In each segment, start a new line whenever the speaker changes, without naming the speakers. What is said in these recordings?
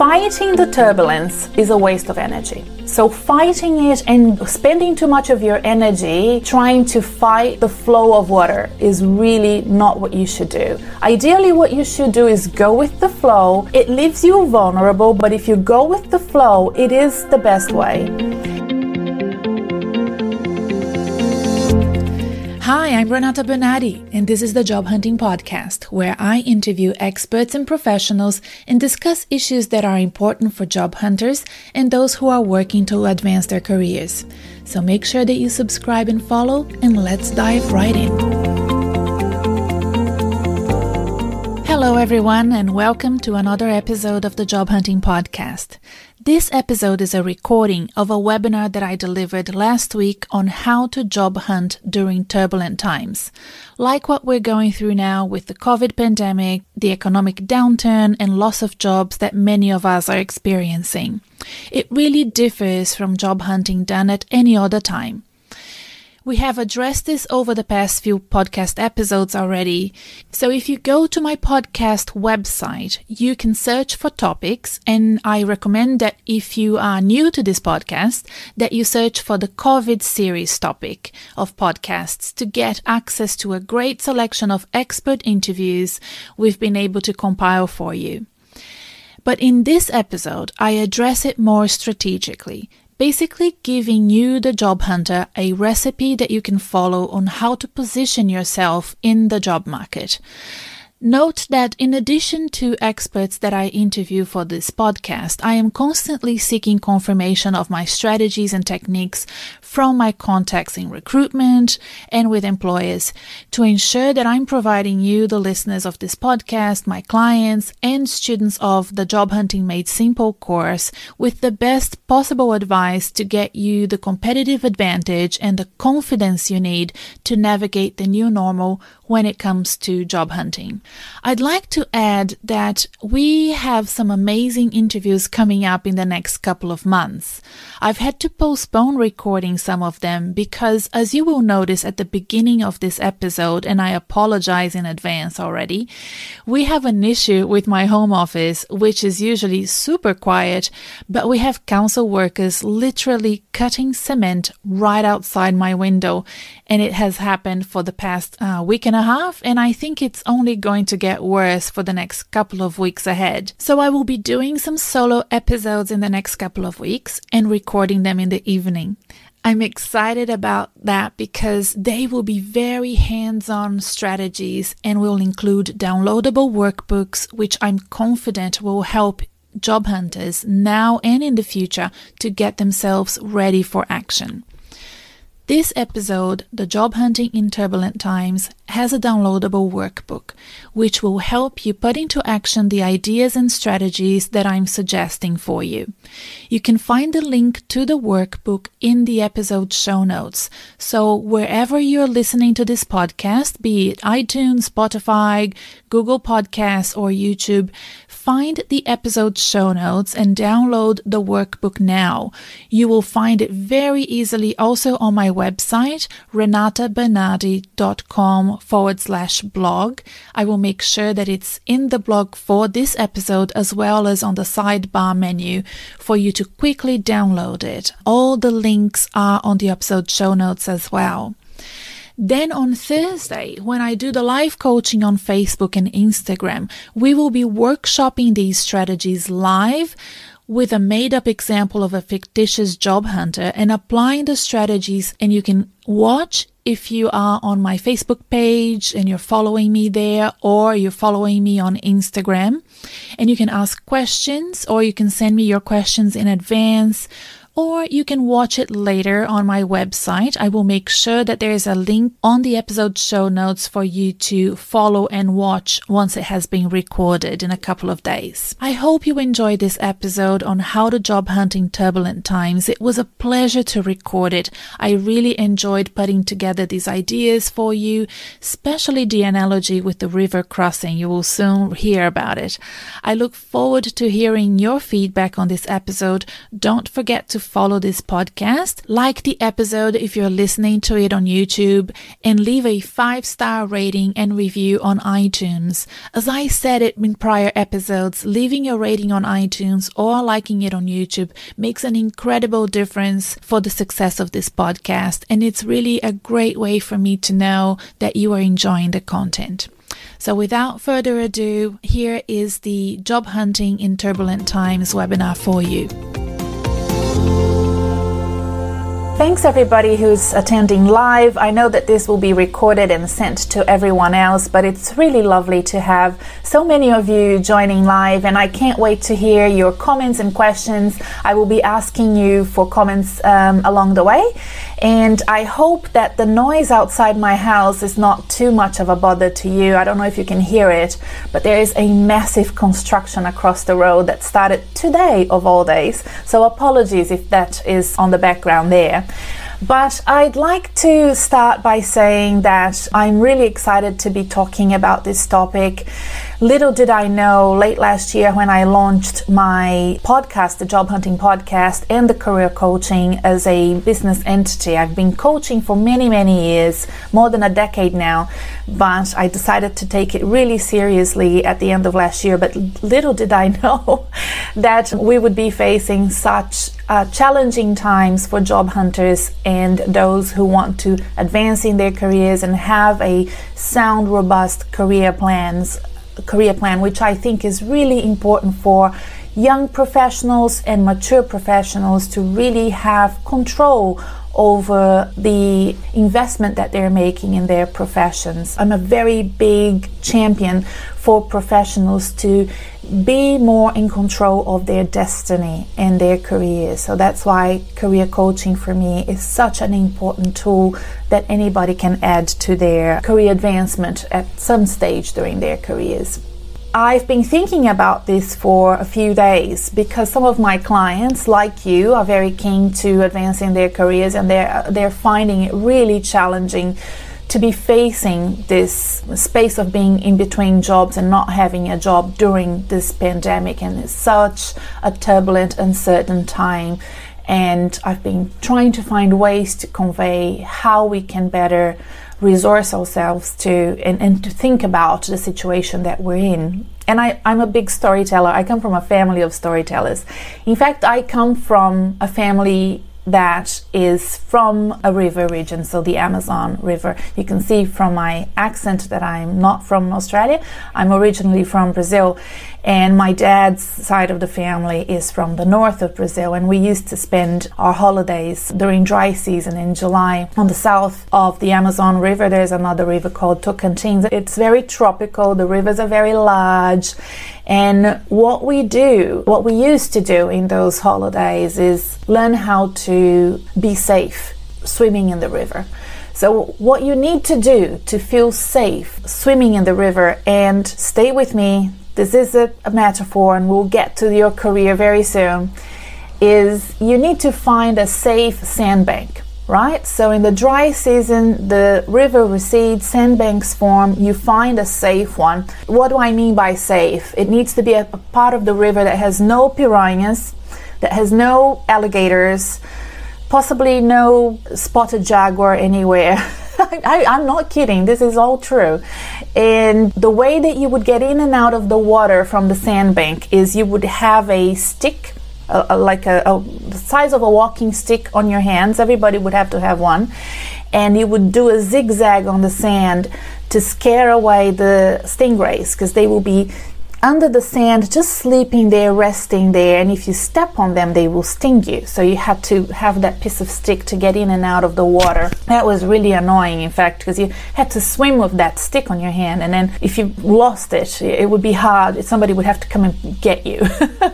fighting the turbulence is a waste of energy. So, fighting it and spending too much of your energy trying to fight the flow of water is really not what you should do. Ideally, what you should do is go with the flow. It leaves you vulnerable, but if you go with the flow, it is the best way.
Hi, I'm Renata Bernarde, and this is the Job Hunting Podcast, where I interview experts and professionals and discuss issues that are important for job hunters and those who are working to advance their careers. So make sure that you subscribe and follow, and let's dive right in. Hello, everyone, and welcome to another episode of the Job Hunting Podcast. This episode is a recording of a webinar that I delivered last week on how to job hunt during turbulent times, like what we're going through now with the COVID pandemic, the economic downturn, and loss of jobs that many of us are experiencing. It really differs from job hunting done at any other time. We have addressed this over the past few podcast episodes already. So if you go to my podcast website, you can search for topics and I recommend that if you are new to this podcast, that you search for the COVID series topic of podcasts to get access to a great selection of expert interviews we've been able to compile for you. But in this episode, I address it more strategically basically giving you, the job hunter, a recipe that you can follow on how to position yourself in the job market. Note that in addition to experts that I interview for this podcast, I am constantly seeking confirmation of my strategies and techniques from my contacts in recruitment and with employers to ensure that I'm providing you, the listeners of this podcast, my clients, and students of the Job Hunting Made Simple course with the best possible advice to get you the competitive advantage and the confidence you need to navigate the new normal when it comes to job hunting. I'd like to add that we have some amazing interviews coming up in the next couple of months. I've had to postpone recording some of them because, as you will notice at the beginning of this episode, and I apologize in advance already, we have an issue with my home office, which is usually super quiet, but we have council workers literally cutting cement right outside my window, and it has happened for the past uh, week and a half, and I think it's only going to get worse for the next couple of weeks ahead. So I will be doing some solo episodes in the next couple of weeks and recording them in the evening. I'm excited about that because they will be very hands on strategies and will include downloadable workbooks, which I'm confident will help job hunters now and in the future to get themselves ready for action. This episode, The Job Hunting in Turbulent Times, has a downloadable workbook, which will help you put into action the ideas and strategies that I'm suggesting for you. You can find the link to the workbook in the episode show notes. So wherever you're listening to this podcast, be it iTunes, Spotify, Google Podcasts, or YouTube, find the episode show notes and download the workbook now. You will find it very easily also on my website, renatabernarde.com forward slash blog. I will make sure that it's in the blog for this episode as well as on the sidebar menu for you to quickly download it. All the links are on the episode show notes as well. Then on Thursday, when I do the live coaching on Facebook and Instagram, we will be workshopping these strategies live with a made up example of a fictitious job hunter and applying the strategies and you can watch if you are on my Facebook page and you're following me there or you're following me on Instagram and you can ask questions or you can send me your questions in advance or you can watch it later on my website. I will make sure that there is a link on the episode show notes for you to follow and watch once it has been recorded in a couple of days. I hope you enjoyed this episode on how to job hunt in turbulent times. It was a pleasure to record it. I really enjoyed putting together these ideas for you, especially the analogy with the river crossing. You will soon hear about it. I look forward to hearing your feedback on this episode. Don't forget to follow this podcast, like the episode if you're listening to it on YouTube, and leave a five star rating and review on iTunes. As I said it in prior episodes, leaving a rating on iTunes or liking it on YouTube makes an incredible difference for the success of this podcast, and it's really a great way for me to know that you are enjoying the content. So, without further ado, here is the Job Hunting in Turbulent Times webinar for you.
Thanks everybody who's attending live. I know that this will be recorded and sent to everyone else, but it's really lovely to have so many of you joining live, and I can't wait to hear your comments and questions. I will be asking you for comments um, along the way, and I hope that the noise outside my house is not too much of a bother to you. I don't know if you can hear it, but there is a massive construction across the road that started today, of all days. So apologies if that is on the background there. But I'd like to start by saying that I'm really excited to be talking about this topic. Little did I know late last year when I launched my podcast, the Job Hunting Podcast, and the Career Coaching as a business entity. I've been coaching for many, many years, more than a decade now, but I decided to take it really seriously at the end of last year. But little did I know that we would be facing such uh, challenging times for job hunters and those who want to advance in their careers and have a sound, robust career plans career plan, which I think is really important for young professionals and mature professionals to really have control over the investment that they're making in their professions. I'm a very big champion for professionals to be more in control of their destiny and their careers. So that's why career coaching for me is such an important tool that anybody can add to their career advancement at some stage during their careers. I've been thinking about this for a few days because some of my clients, like you, are very keen to advance in their careers and they're, they're finding it really challenging to be facing this space of being in between jobs and not having a job during this pandemic. And it's such a turbulent, uncertain time. And I've been trying to find ways to convey how we can better resource ourselves to and, and to think about the situation that we're in. And I, I'm a big storyteller. I come from a family of storytellers. In fact, I come from a family that is from a river region, so the Amazon River. You can see from my accent that I'm not from Australia. I'm originally from Brazil, and my dad's side of the family is from the north of Brazil. And we used to spend our holidays during dry season in July on the south of the Amazon River. There's another river called Tocantins. It's very tropical, the rivers are very large and what we do, what we used to do in those holidays is learn how to be safe swimming in the river. So, what you need to do to feel safe swimming in the river, and stay with me, this is a, a, metaphor, and we'll get to your career very soon, is you need to find a safe sandbank right? So in the dry season, the river recedes, sandbanks form, you find a safe one. What do I mean by safe? It needs to be a, a part of the river that has no piranhas, that has no alligators, possibly no spotted jaguar anywhere. I, am not kidding, this is all true. And the way that you would get in and out of the water from the sandbank is you would have a stick a, a, like a, a, the size of a walking stick on your hands. Everybody would have to have one. And you would do a zigzag on the sand to scare away the stingrays because they will be under the sand, just sleeping there, resting there, and if you step on them, they will sting you. So you had to have that piece of stick to get in and out of the water. That was really annoying, in fact, because you had to swim with that stick on your hand, and then if you lost it, it would be hard. Somebody would have to come and get you.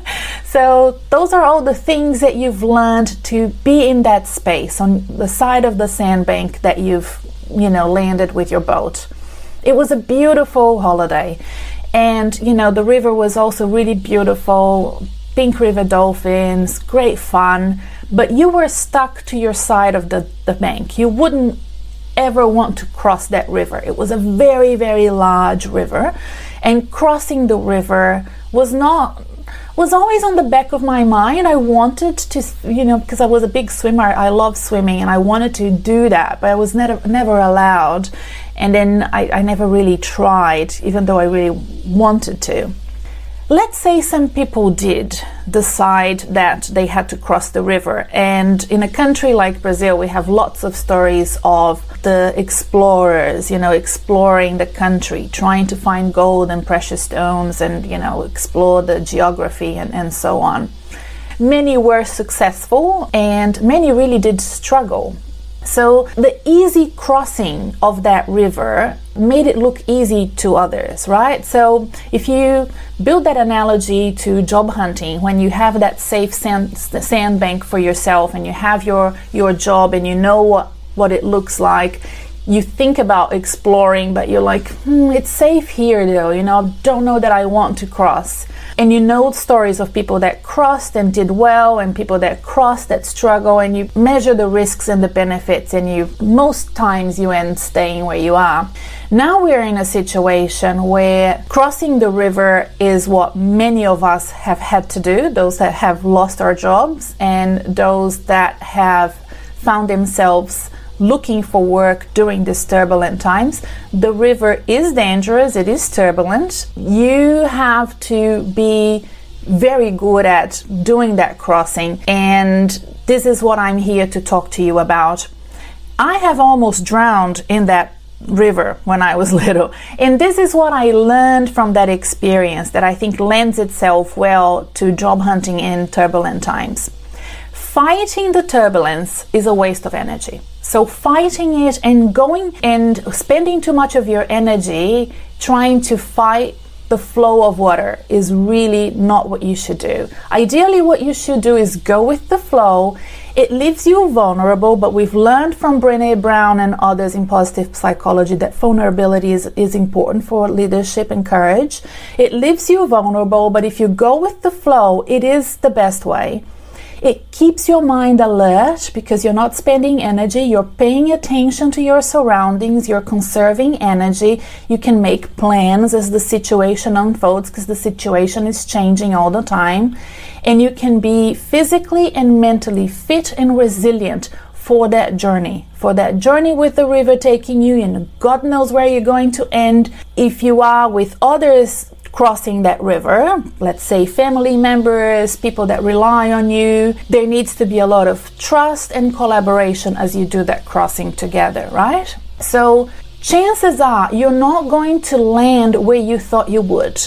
so those are all the things that you've learned to be in that space on the side of the sandbank that you've, you know, landed with your boat. It was a beautiful holiday and, you know, the river was also really beautiful, pink river dolphins, great fun. But you were stuck to your side of the, the bank. You wouldn't ever want to cross that river. It was a very, very large river. And crossing the river was not was always on the back of my mind. I wanted to, you know, because I was a big swimmer, I love swimming and I wanted to do that, but I was never, never allowed. And then I, I never really tried, even though I really wanted to. Let's say some people did decide that they had to cross the river, and in a country like Brazil, we have lots of stories of the explorers, you know, exploring the country, trying to find gold and precious stones, and you know, explore the geography and, and so on. Many were successful, and many really did struggle so the easy crossing of that river made it look easy to others, right? So if you build that analogy to job hunting, when you have that safe sand, sandbank for yourself and you have your, your job and you know what, what it looks like, you think about exploring, but you're like, hmm, it's safe here though, you know, don't know that I want to cross. And you know stories of people that crossed and did well and people that crossed that struggle and you measure the risks and the benefits and you most times you end staying where you are. Now we're in a situation where crossing the river is what many of us have had to do those that have lost our jobs and those that have found themselves looking for work during these turbulent times. The river is dangerous, it is turbulent. You have to be very good at doing that crossing, and this is what I'm here to talk to you about. I have almost drowned in that river when I was little. And this is what I learned from that experience that I think lends itself well to job hunting in turbulent times. Fighting the turbulence is a waste of energy. So fighting it and going and spending too much of your energy trying to fight the flow of water is really not what you should do. Ideally, what you should do is go with the flow. It leaves you vulnerable, but we've learned from Brene Brown and others in positive psychology that vulnerability is, is important for leadership and courage. It leaves you vulnerable, but if you go with the flow, it is the best way. It keeps your mind alert because you're not spending energy, you're paying attention to your surroundings, you're conserving energy. You can make plans as the situation unfolds because the situation is changing all the time. And you can be physically and mentally fit and resilient for that journey, for that journey with the river taking you, and God knows where you're going to end. If you are with others crossing that river, let's say family members, people that rely on you, there needs to be a lot of trust and collaboration as you do that crossing together, right? So, chances are you're not going to land where you thought you would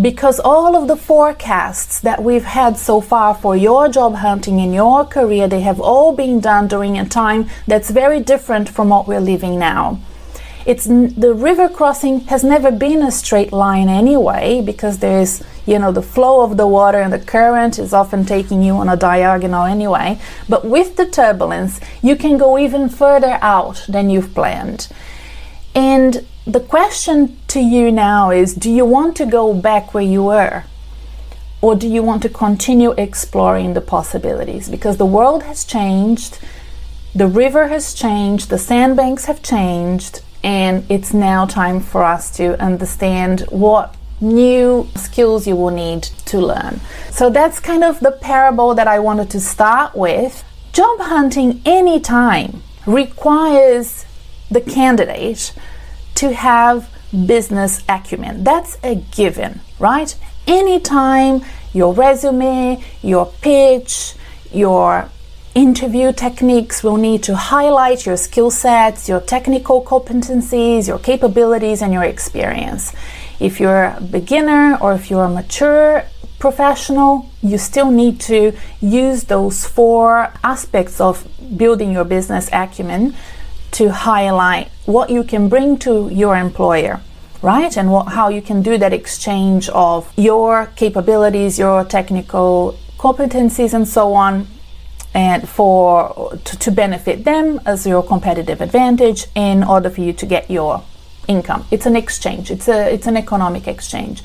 because all of the forecasts that we've had so far for your job hunting in your career they have all been done during a time that's very different from what we're living now it's the river crossing has never been a straight line anyway because there's you know the flow of the water and the current is often taking you on a diagonal anyway. But with the turbulence you can go even further out than you've planned. And the question to you now is do you want to go back where you were? Or do you want to continue exploring the possibilities? Because the world has changed the river has changed the sandbanks have changed and it's now time for us to understand what new skills you will need to learn. So that's kind of the parable that I wanted to start with. Job hunting anytime requires the candidate to have business acumen. That's a given, right? Anytime your resume, your pitch, your interview techniques will need to highlight your skill sets, your technical competencies, your capabilities, and your experience. If you're a beginner or if you're a mature professional, you still need to use those four aspects of building your business acumen to highlight what you can bring to your employer right and what, how you can do that exchange of your capabilities your technical competencies and so on and for to, to benefit them as your competitive advantage in order for you to get your income. It's an exchange. It's a it's an economic exchange.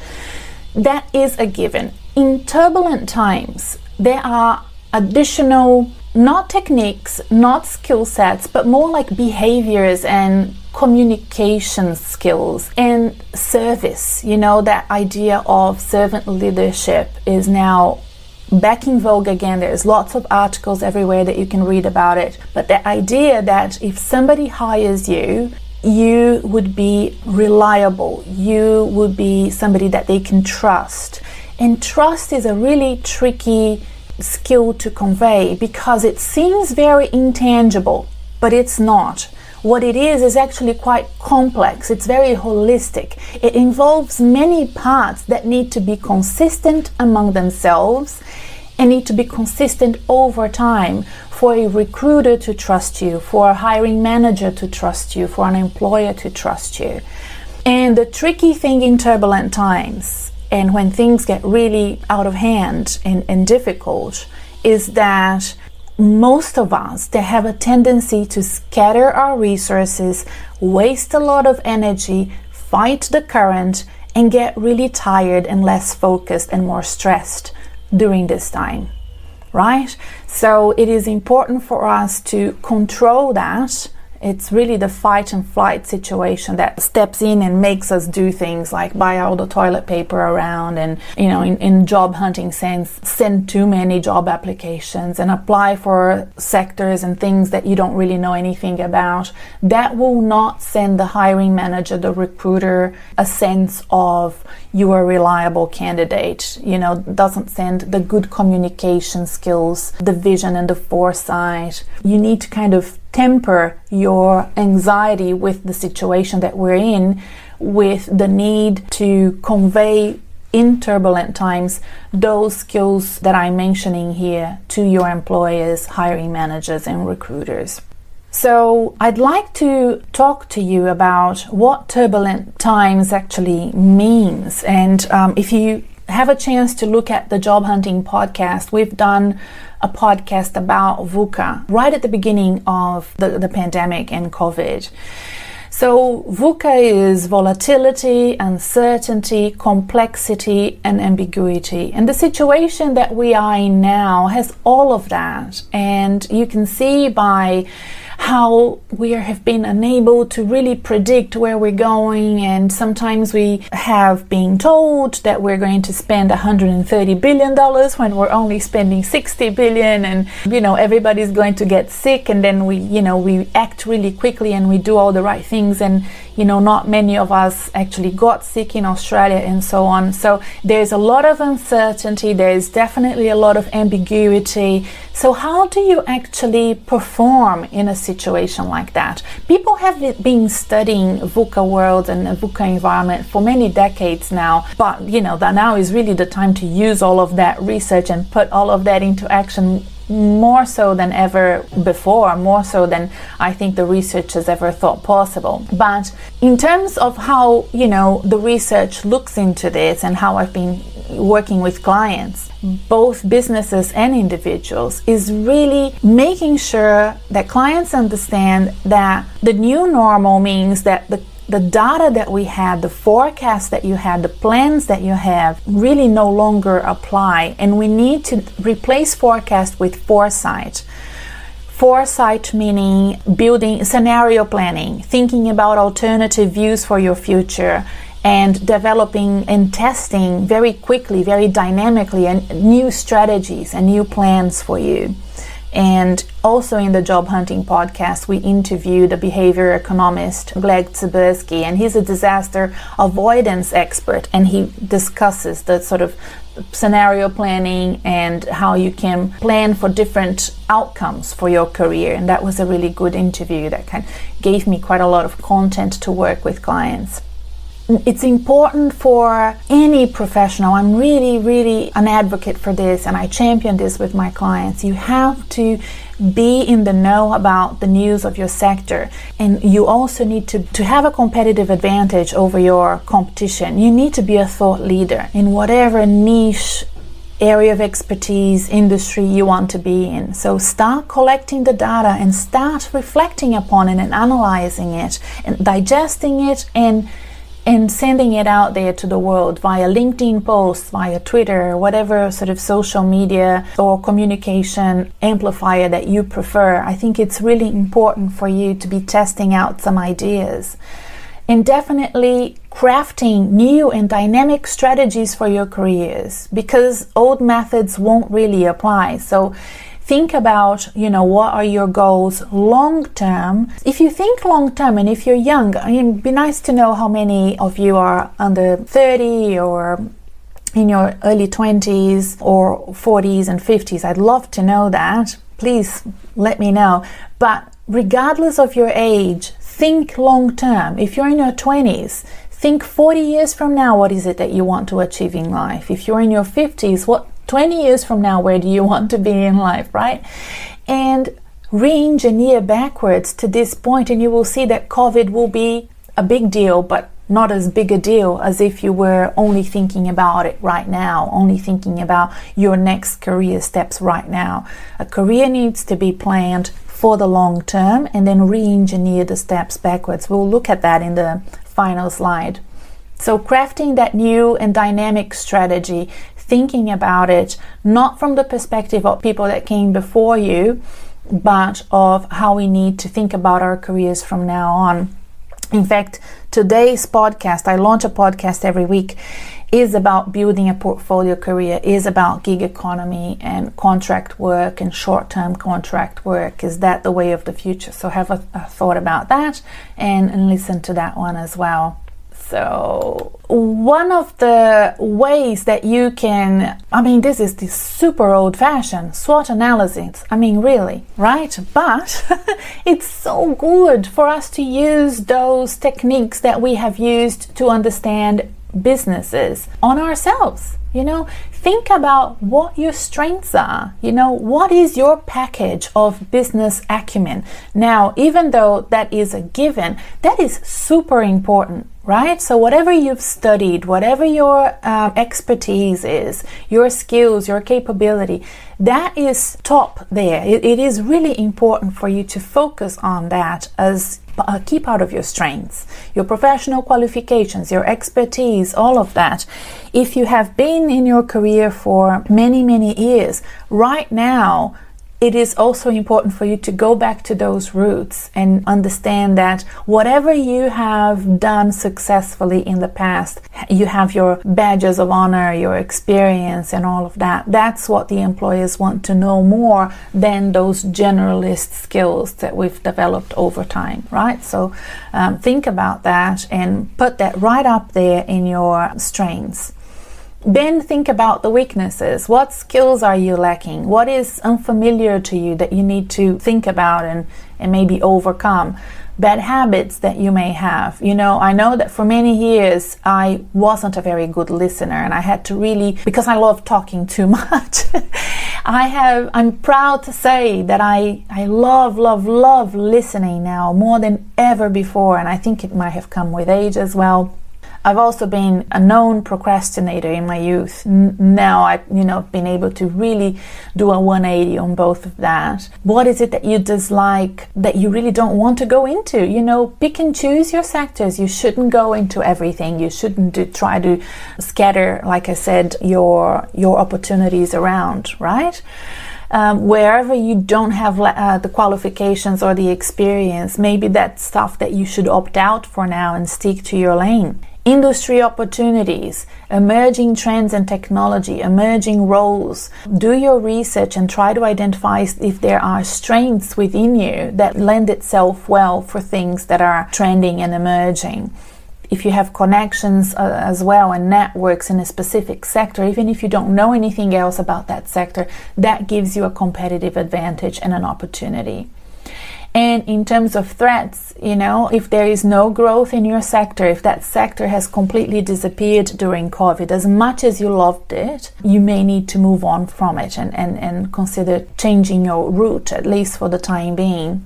That is a given. In turbulent times, there are additional not techniques, not skill sets, but more like behaviors and communication skills and service. You know, that idea of servant leadership is now back in vogue again. There's lots of articles everywhere that you can read about it. But the idea that if somebody hires you, you would be reliable, you would be somebody that they can trust. And trust is a really tricky skill to convey because it seems very intangible, but it's not. What it is is actually quite complex. It's very holistic. It involves many parts that need to be consistent among themselves and need to be consistent over time for a recruiter to trust you, for a hiring manager to trust you, for an employer to trust you. And the tricky thing in turbulent times and when things get really out of hand and, and difficult is that most of us they have a tendency to scatter our resources waste a lot of energy fight the current and get really tired and less focused and more stressed during this time right? So it is important for us to control that it's really the fight and flight situation that steps in and makes us do things like buy all the toilet paper around and, you know, in, in job hunting sense, send too many job applications and apply for sectors and things that you don't really know anything about. That will not send the hiring manager, the recruiter, a sense of you are a reliable candidate. You know, doesn't send the good communication skills, the vision and the foresight. You need to kind of temper your anxiety with the situation that we're in with the need to convey in turbulent times those skills that I'm mentioning here to your employers, hiring managers, and recruiters. So, I'd like to talk to you about what turbulent times actually means. And um, if you have a chance to look at the job hunting podcast, we've done a podcast about VUCA right at the beginning of the, the pandemic and COVID. So, VUCA is volatility, uncertainty, complexity, and ambiguity. And the situation that we are in now has all of that. And you can see by how we have been unable to really predict where we're going, and sometimes we have been told that we're going to spend 130 billion dollars when we're only spending 60 billion, and you know everybody's going to get sick, and then we you know we act really quickly and we do all the right things, and you know not many of us actually got sick in Australia and so on. So there's a lot of uncertainty. There's definitely a lot of ambiguity. So how do you actually perform in a situation like that. People have been studying VUCA world and VUCA environment for many decades now, but you know that now is really the time to use all of that research and put all of that into action more so than ever before, more so than I think the research has ever thought possible. But in terms of how, you know, the research looks into this and how I've been working with clients, both businesses and individuals, is really making sure that clients understand that the new normal means that the the data that we had, the forecast that you had, the plans that you have really no longer apply. And we need to replace forecast with foresight. Foresight meaning building scenario planning, thinking about alternative views for your future, and developing and testing very quickly, very dynamically, and new strategies and new plans for you. And also in the Job Hunting podcast, we interviewed a behavior economist, Gleb Tsipursky, and he's a disaster avoidance expert, and he discusses the sort of scenario planning and how you can plan for different outcomes for your career. And that was a really good interview that kind of gave me quite a lot of content to work with clients it's important for any professional. I'm really, really an advocate for this and I champion this with my clients. You have to be in the know about the news of your sector and you also need to, to have a competitive advantage over your competition. You need to be a thought leader in whatever niche area of expertise industry you want to be in. So start collecting the data and start reflecting upon it and analyzing it and digesting it and and sending it out there to the world via LinkedIn posts, via Twitter, whatever sort of social media or communication amplifier that you prefer. I think it's really important for you to be testing out some ideas and definitely crafting new and dynamic strategies for your careers because old methods won't really apply. So think about you know what are your goals long term. If you think long term and if you're young I mean, it'd be nice to know how many of you are under 30 or in your early 20s or 40s and 50s i'd love to know that. Please let me know. But regardless of your age think long term. If you're in your 20s think 40 years from now what is it that you want to achieve in life? If you're in your 50s what 20 years from now, where do you want to be in life, right? And re-engineer backwards to this point, and you will see that COVID will be a big deal, but not as big a deal as if you were only thinking about it right now, only thinking about your next career steps right now. A career needs to be planned for the long term and then re engineer the steps backwards. We'll look at that in the final slide. So, crafting that new and dynamic strategy thinking about it not from the perspective of people that came before you, but of how we need to think about our careers from now on. In fact, today's podcast, I launch a podcast every week, is about building a portfolio career, is about gig economy and contract work and short term contract work. Is that the way of the future? So have a, a thought about that and, and listen to that one as well. So, one of the ways that you can, I mean, this is the super old fashioned SWOT analysis. I mean, really, right? But it's so good for us to use those techniques that we have used to understand businesses on ourselves. You know, think about what your strengths are. You know, what is your package of business acumen? Now, even though that is a given, that is super important right? So, whatever you've studied, whatever your um, expertise is, your skills, your capability, that is top there. It, it is really important for you to focus on that as a key part of your strengths, your professional qualifications, your expertise, all of that. If you have been in your career for many, many years, right now, it is also important for you to go back to those roots and understand that whatever you have done successfully in the past, you have your badges of honor, your experience, and all of that. That's what the employers want to know more than those generalist skills that we've developed over time, right? So um, think about that and put that right up there in your strengths. Then think about the weaknesses. What skills are you lacking? What is unfamiliar to you that you need to think about and, and maybe overcome? Bad habits that you may have. You know, I know that for many years I wasn't a very good listener and I had to really, because I love talking too much. I have, I'm proud to say that I, I love, love, love listening now more than ever before. And I think it might have come with age as well I've also been a known procrastinator in my youth. N- now I've, you know, been able to really do a 180 on both of that. What is it that you dislike that you really don't want to go into? You know, pick and choose your sectors. You shouldn't go into everything. You shouldn't do, try to scatter, like I said, your your opportunities around, right? Um, wherever you don't have uh, the qualifications or the experience, maybe that's stuff that you should opt out for now and stick to your lane industry opportunities, emerging trends and technology, emerging roles. Do your research and try to identify if there are strengths within you that lend itself well for things that are trending and emerging. If you have connections uh, as well and networks in a specific sector, even if you don't know anything else about that sector, that gives you a competitive advantage and an opportunity. And in terms of threats, you know, if there is no growth in your sector, if that sector has completely disappeared during COVID, as much as you loved it, you may need to move on from it and, and, and consider changing your route, at least for the time being.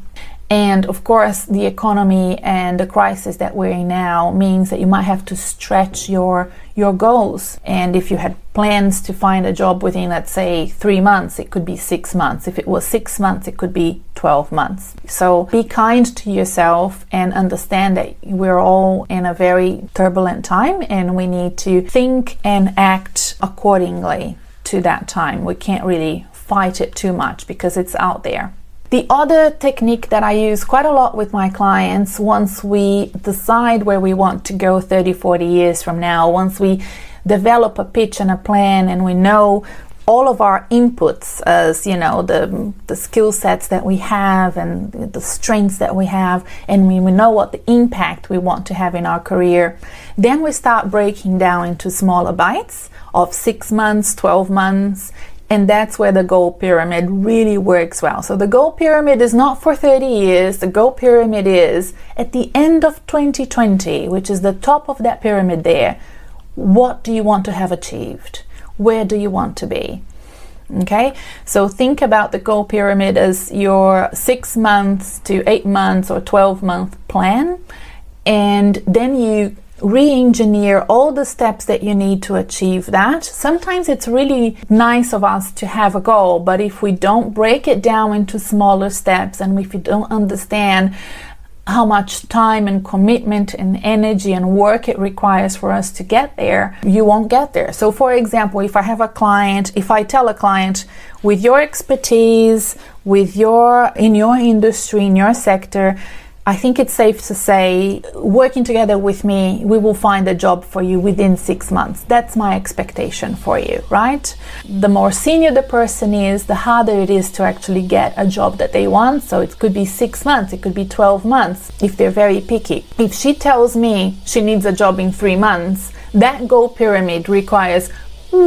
And of course, the economy and the crisis that we're in now means that you might have to stretch your your goals. And if you had plans to find a job within, let's say, three months, it could be six months. If it was six months, it could be 12 months. So be kind to yourself and understand that we're all in a very turbulent time and we need to think and act accordingly to that time. We can't really fight it too much because it's out there. The other technique that I use quite a lot with my clients once we decide where we want to go 30, 40 years from now, once we develop a pitch and a plan and we know all of our inputs as you know the the skill sets that we have and the strengths that we have and we, we know what the impact we want to have in our career then we start breaking down into smaller bites of 6 months 12 months and that's where the goal pyramid really works well. So the goal pyramid is not for 30 years. The goal pyramid is at the end of 2020, which is the top of that pyramid there. What do you want to have achieved? Where do you want to be? Okay, so think about the goal pyramid as your six months to eight months or 12 month plan, and then you re-engineer all the steps that you need to achieve that. Sometimes it's really nice of us to have a goal, but if we don't break it down into smaller steps and if we don't understand how much time and commitment and energy and work it requires for us to get there, you won't get there. So, for example, if I have a client, if I tell a client, with your expertise, with your in your industry, in your sector, I think it's safe to say, working together with me, we will find a job for you within six months. That's my expectation for you, right? The more senior the person is, the harder it is to actually get a job that they want. So it could be six months, it could be 12 months if they're very picky. If she tells me she needs a job in three months, that goal pyramid requires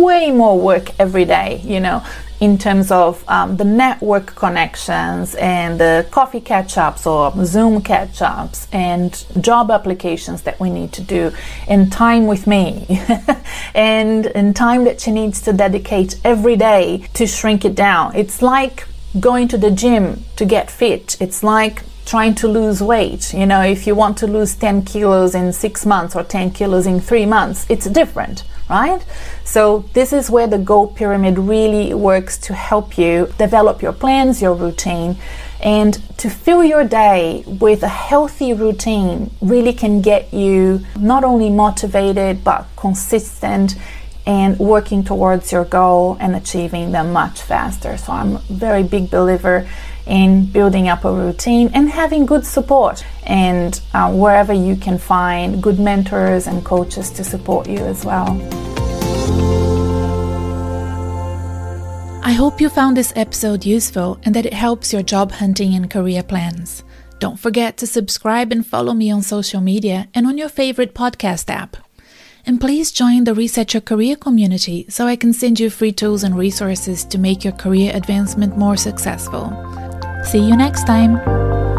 way more work every day, you know in terms of um, the network connections and the coffee catch ups or Zoom catch ups and job applications that we need to do, and time with me, and, and time that she needs to dedicate every day to shrink it down. It's like going to the gym to get fit, it's like trying to lose weight. You know, if you want to lose 10 kilos in six months or 10 kilos in three months, it's different right? So, this is where the goal pyramid really works to help you develop your plans, your routine, and to fill your day with a healthy routine really can get you not only motivated but consistent and working towards your goal and achieving them much faster. So, I'm a very big believer in building up a routine and having good support and uh, wherever you can find good mentors and coaches to support you as well.
I hope you found this episode useful and that it helps your job hunting and career plans. Don't forget to subscribe and follow me on social media and on your favorite podcast app. And please join the Reset Your Career community so I can send you free tools and resources to make your career advancement more successful. See you next time!